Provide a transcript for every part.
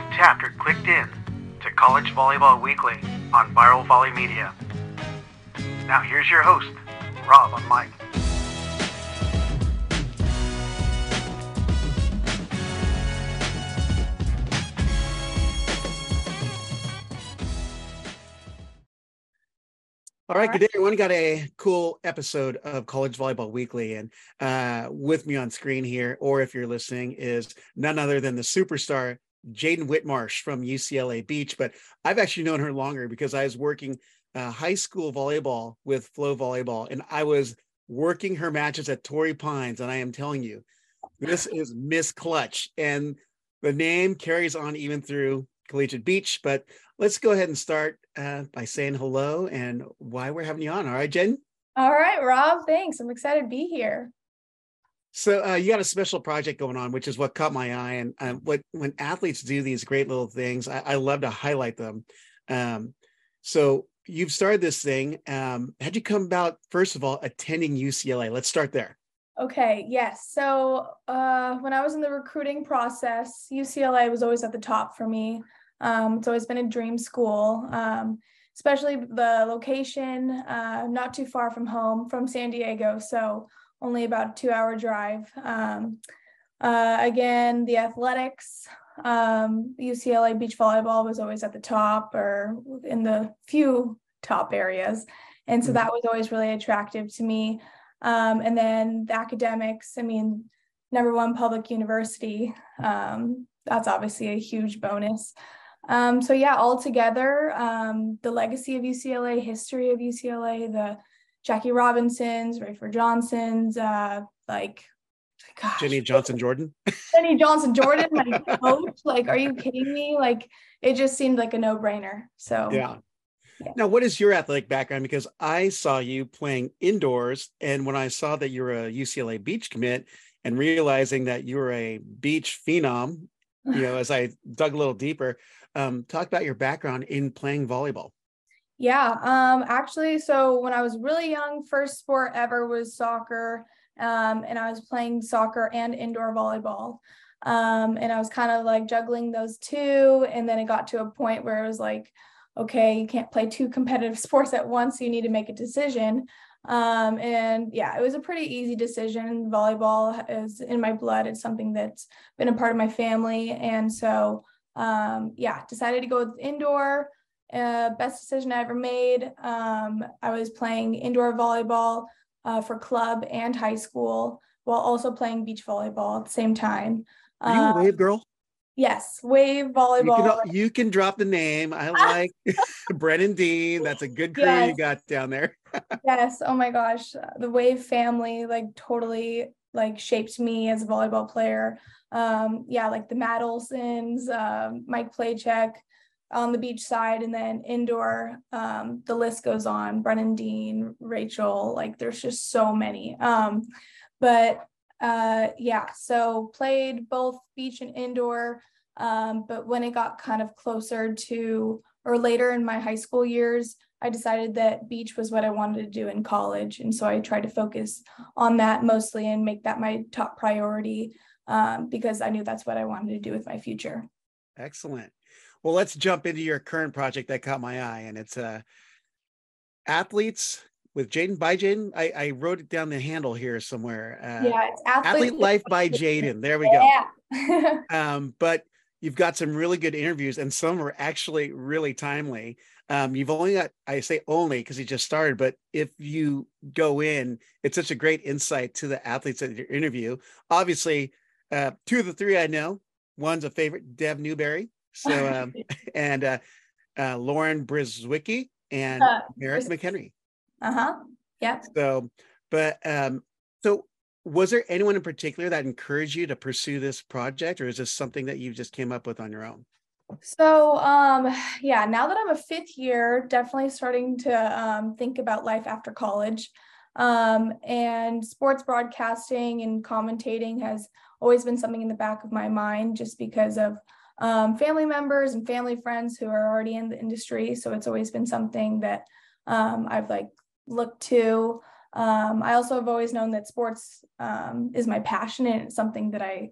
You've tapped or clicked in to College Volleyball Weekly on Viral Volley Media. Now here's your host, Rob on mic. All right, good day, everyone. Got a cool episode of College Volleyball Weekly, and uh, with me on screen here, or if you're listening, is none other than the superstar Jaden Whitmarsh from UCLA Beach. But I've actually known her longer because I was working uh, high school volleyball with Flow Volleyball, and I was working her matches at Torrey Pines. And I am telling you, this is Miss Clutch, and the name carries on even through Collegiate Beach. But let's go ahead and start uh, by saying hello and why we're having you on. All right, Jen. All right, Rob. Thanks. I'm excited to be here. So uh, you got a special project going on, which is what caught my eye. And what when athletes do these great little things, I, I love to highlight them. Um, so you've started this thing. Um, how'd you come about? First of all, attending UCLA. Let's start there. Okay. Yes. So uh, when I was in the recruiting process, UCLA was always at the top for me. Um, it's always been a dream school, um, especially the location, uh, not too far from home, from San Diego. So only about a two hour drive. Um, uh, again, the athletics, um, UCLA beach volleyball was always at the top or in the few top areas. And so mm-hmm. that was always really attractive to me. Um, and then the academics, I mean, number one public university, um, that's obviously a huge bonus. Um, so yeah, all together, um, the legacy of UCLA, history of UCLA, the Jackie Robinsons, Rafer Johnsons, uh, like gosh, Jenny Johnson Jordan. Jenny Johnson Jordan, my coach. Like, are you kidding me? Like, it just seemed like a no-brainer. So yeah. yeah. Now, what is your athletic background? Because I saw you playing indoors, and when I saw that you were a UCLA beach commit, and realizing that you were a beach phenom, you know, as I dug a little deeper, um, talk about your background in playing volleyball. Yeah, um, actually, so when I was really young, first sport ever was soccer, um, and I was playing soccer and indoor volleyball. Um, and I was kind of like juggling those two. And then it got to a point where it was like, okay, you can't play two competitive sports at once. So you need to make a decision. Um, and yeah, it was a pretty easy decision. Volleyball is in my blood. It's something that's been a part of my family. And so um, yeah, decided to go with indoor. Uh, best decision I ever made. Um, I was playing indoor volleyball uh, for club and high school while also playing beach volleyball at the same time. Are you a wave girl? Yes, wave volleyball. You can, you can drop the name. I like Brennan Dean. That's a good crew yes. you got down there. yes. Oh my gosh, the wave family like totally like shaped me as a volleyball player. Um, yeah, like the Matt Olsons, um, Mike Playcheck on the beach side, and then indoor, um, the list goes on. Brennan Dean, Rachel, like there's just so many. Um, but uh, yeah, so played both beach and indoor. Um, but when it got kind of closer to or later in my high school years, I decided that beach was what I wanted to do in college. And so I tried to focus on that mostly and make that my top priority um, because I knew that's what I wanted to do with my future. Excellent. Well, let's jump into your current project that caught my eye, and it's uh, athletes with Jaden by Jaden. I, I wrote it down the handle here somewhere. Uh, yeah, it's athlete, athlete life by Jaden. There we go. Yeah. um, but you've got some really good interviews, and some are actually really timely. Um, you've only got, I say only because you just started, but if you go in, it's such a great insight to the athletes that you interview. Obviously, uh, two of the three I know. One's a favorite, Dev Newberry. So, um, and uh, uh, Lauren Brzykcy and uh, Merrick McHenry. Uh huh. Yeah. So, but um, so was there anyone in particular that encouraged you to pursue this project, or is this something that you just came up with on your own? So, um, yeah, now that I'm a fifth year, definitely starting to um, think about life after college. Um, and sports broadcasting and commentating has always been something in the back of my mind just because of um, family members and family friends who are already in the industry. So it's always been something that um, I've like looked to. Um, I also have always known that sports um, is my passion and it's something that I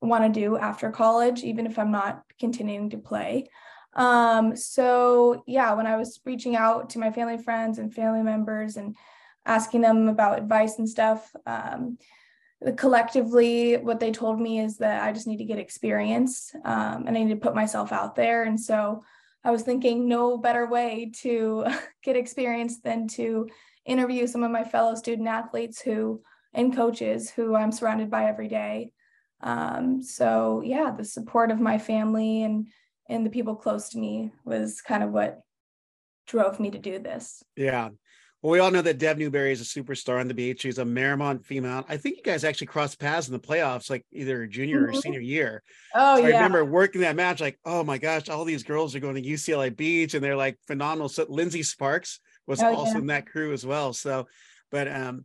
want to do after college, even if I'm not continuing to play. Um, so yeah, when I was reaching out to my family friends and family members and asking them about advice and stuff, um, collectively what they told me is that I just need to get experience um, and I need to put myself out there. And so I was thinking no better way to get experience than to interview some of my fellow student athletes who and coaches who I'm surrounded by every day. Um, so yeah, the support of my family and and the people close to me was kind of what drove me to do this. Yeah. Well, we all know that Dev Newberry is a superstar on the beach. She's a Marymount female. I think you guys actually crossed paths in the playoffs, like either junior mm-hmm. or senior year. Oh, so yeah. I remember working that match, like, oh my gosh, all these girls are going to UCLA Beach and they're like phenomenal. So Lindsay Sparks was oh, also yeah. in that crew as well. So, but um,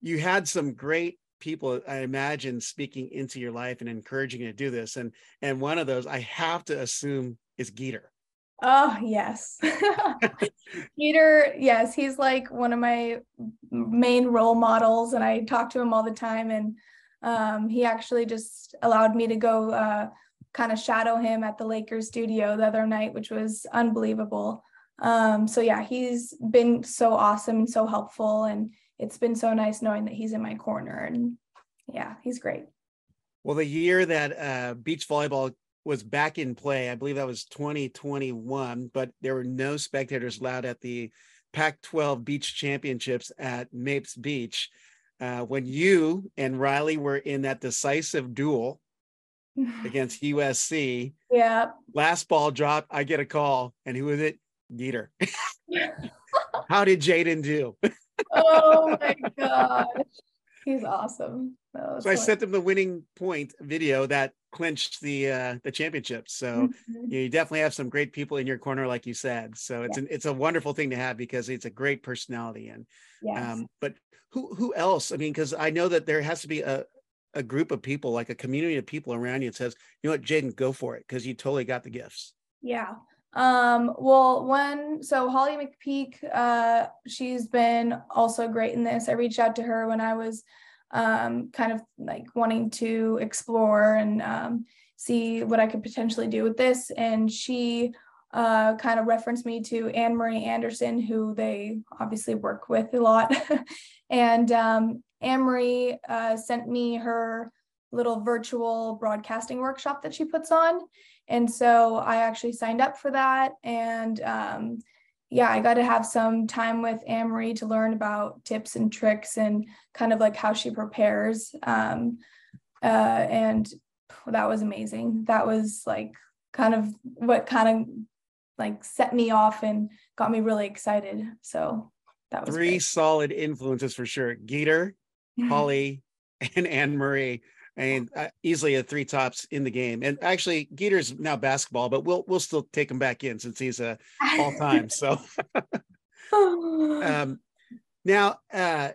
you had some great people, I imagine, speaking into your life and encouraging you to do this. And and one of those, I have to assume, is Geeter. Oh, yes. Peter, yes, he's like one of my main role models, and I talk to him all the time. And um, he actually just allowed me to go uh, kind of shadow him at the Lakers studio the other night, which was unbelievable. Um, so, yeah, he's been so awesome and so helpful. And it's been so nice knowing that he's in my corner. And yeah, he's great. Well, the year that uh, beach volleyball was back in play. I believe that was 2021, but there were no spectators allowed at the Pac 12 beach championships at Mapes Beach. Uh, when you and Riley were in that decisive duel against USC, yeah, last ball drop, I get a call, and who was it? Geeter. How did Jaden do? oh my gosh. He's awesome. So I sent him the winning point video that clinched the uh, the championship. So mm-hmm. you definitely have some great people in your corner, like you said. So it's an, it's a wonderful thing to have because it's a great personality. And yes. um, but who who else? I mean, because I know that there has to be a a group of people, like a community of people around you that says, you know what, Jaden, go for it because you totally got the gifts. Yeah. Um, well, one, so Holly McPeak, uh, she's been also great in this. I reached out to her when I was um, kind of like wanting to explore and um, see what I could potentially do with this. And she uh, kind of referenced me to Anne Marie Anderson, who they obviously work with a lot. and um, Anne Marie uh, sent me her little virtual broadcasting workshop that she puts on. And so I actually signed up for that. And um, yeah, I got to have some time with Anne Marie to learn about tips and tricks and kind of like how she prepares. Um, uh, and that was amazing. That was like kind of what kind of like set me off and got me really excited. So that was three great. solid influences for sure. Geeter, Holly, and Anne Marie and uh, easily a three tops in the game. And actually, Geeter's now basketball, but we'll we'll still take him back in since he's a all time. So, um, now, uh,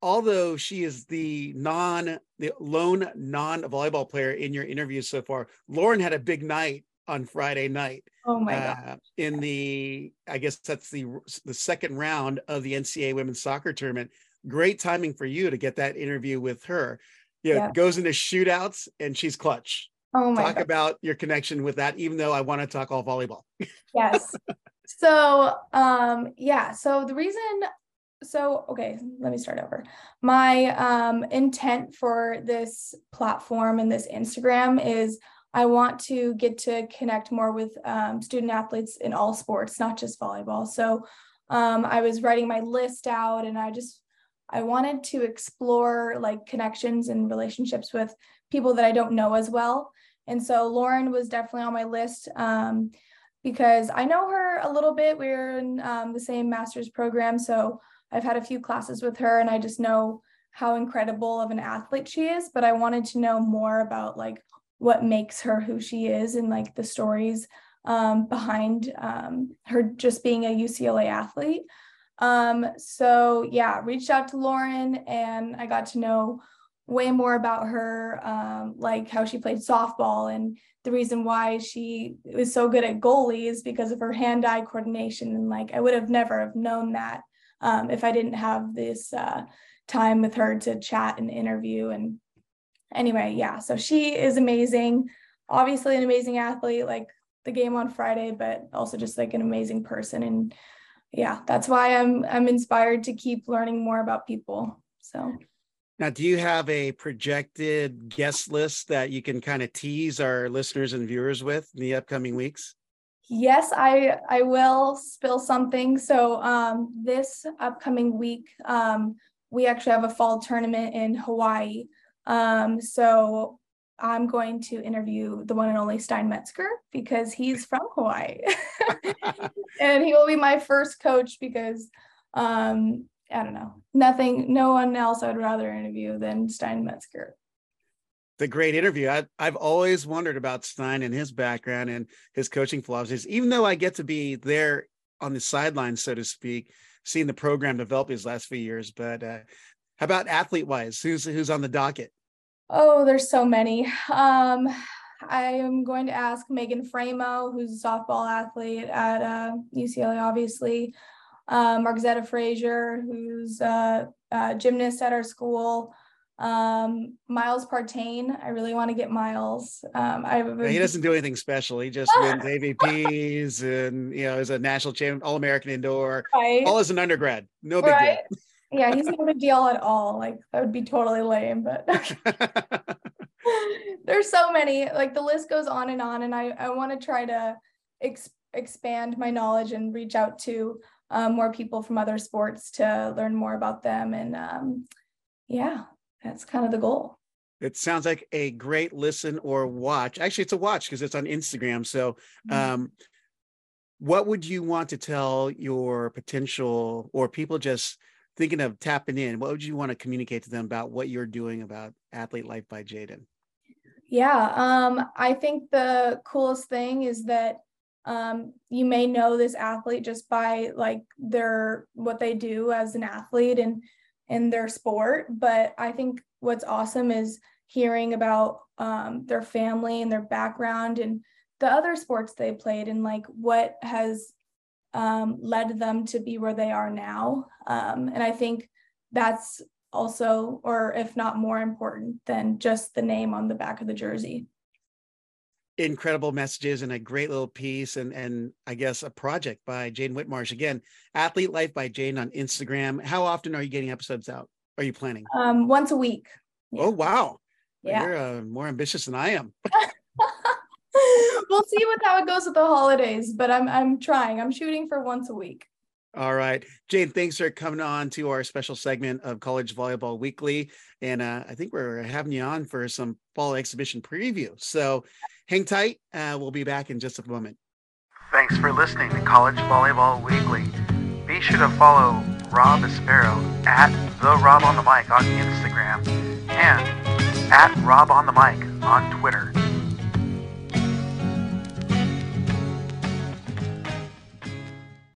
although she is the non the lone non volleyball player in your interview so far, Lauren had a big night on Friday night. Oh my uh, god! In the I guess that's the the second round of the NCAA women's soccer tournament. Great timing for you to get that interview with her yeah, yeah. goes into shootouts and she's clutch. Oh my talk God. about your connection with that, even though I want to talk all volleyball. yes. So um yeah, so the reason so okay, let me start over. My um intent for this platform and this Instagram is I want to get to connect more with um, student athletes in all sports, not just volleyball. So um, I was writing my list out and I just I wanted to explore like connections and relationships with people that I don't know as well. And so Lauren was definitely on my list um, because I know her a little bit. We are in um, the same master's program. So I've had a few classes with her and I just know how incredible of an athlete she is. But I wanted to know more about like what makes her who she is and like the stories um, behind um, her just being a UCLA athlete. Um, so yeah, reached out to Lauren and I got to know way more about her, um, like how she played softball and the reason why she was so good at goalie is because of her hand-eye coordination. And like I would have never have known that um, if I didn't have this uh, time with her to chat and interview. And anyway, yeah. So she is amazing. Obviously, an amazing athlete, like the game on Friday, but also just like an amazing person. And yeah, that's why I'm I'm inspired to keep learning more about people. So now, do you have a projected guest list that you can kind of tease our listeners and viewers with in the upcoming weeks? Yes, I I will spill something. So um, this upcoming week, um, we actually have a fall tournament in Hawaii. Um, so I'm going to interview the one and only Stein Metzger because he's from Hawaii, and he will be my first coach because um, I don't know, nothing, no one else I'd rather interview than Stein Metzger the great interview. I, I've always wondered about Stein and his background and his coaching philosophies, even though I get to be there on the sidelines, so to speak, seeing the program develop these last few years. But uh, how about athlete wise? Who's who's on the docket? Oh, there's so many. Um, I am going to ask Megan Faraimo, who's a softball athlete at uh, UCLA, obviously. Margzetta Frazier, who's a, a gymnast at our school. Um, Miles Partain, I really want to get Miles. Um, I he doesn't do anything special. He just wins AVPs and you know is a national champion, all American indoor, right. all as an undergrad. No big right. deal. Yeah, he's not a deal at all. Like that would be totally lame, but there's so many. Like the list goes on and on, and I I want to try to ex- expand my knowledge and reach out to um, more people from other sports to learn more about them and um, yeah that's kind of the goal. It sounds like a great listen or watch. Actually, it's a watch because it's on Instagram. So, mm-hmm. um, what would you want to tell your potential or people just thinking of tapping in? What would you want to communicate to them about what you're doing about Athlete Life by Jaden? Yeah, um, I think the coolest thing is that um, you may know this athlete just by like their what they do as an athlete and in their sport. But I think what's awesome is hearing about um, their family and their background and the other sports they played and like what has um, led them to be where they are now. Um, and I think that's also, or if not more important than just the name on the back of the jersey incredible messages and a great little piece and and I guess a project by Jaden Whitmarsh. Again, Athlete Life by Jaden on Instagram. How often are you getting episodes out? Are you planning? Um, once a week. Yeah. Oh wow. Yeah. You're uh, more ambitious than I am. we'll see what how it goes with the holidays, but I'm I'm trying. I'm shooting for once a week. All right. Jaden, thanks for coming on to our special segment of College Volleyball Weekly. And uh, I think we're having you on for some fall exhibition preview. So hang tight. Uh, we'll be back in just a moment. Thanks for listening to College Volleyball Weekly. Be sure to follow Rob Aspero at the Rob on the Mic on Instagram and at Rob on the Mic on Twitter.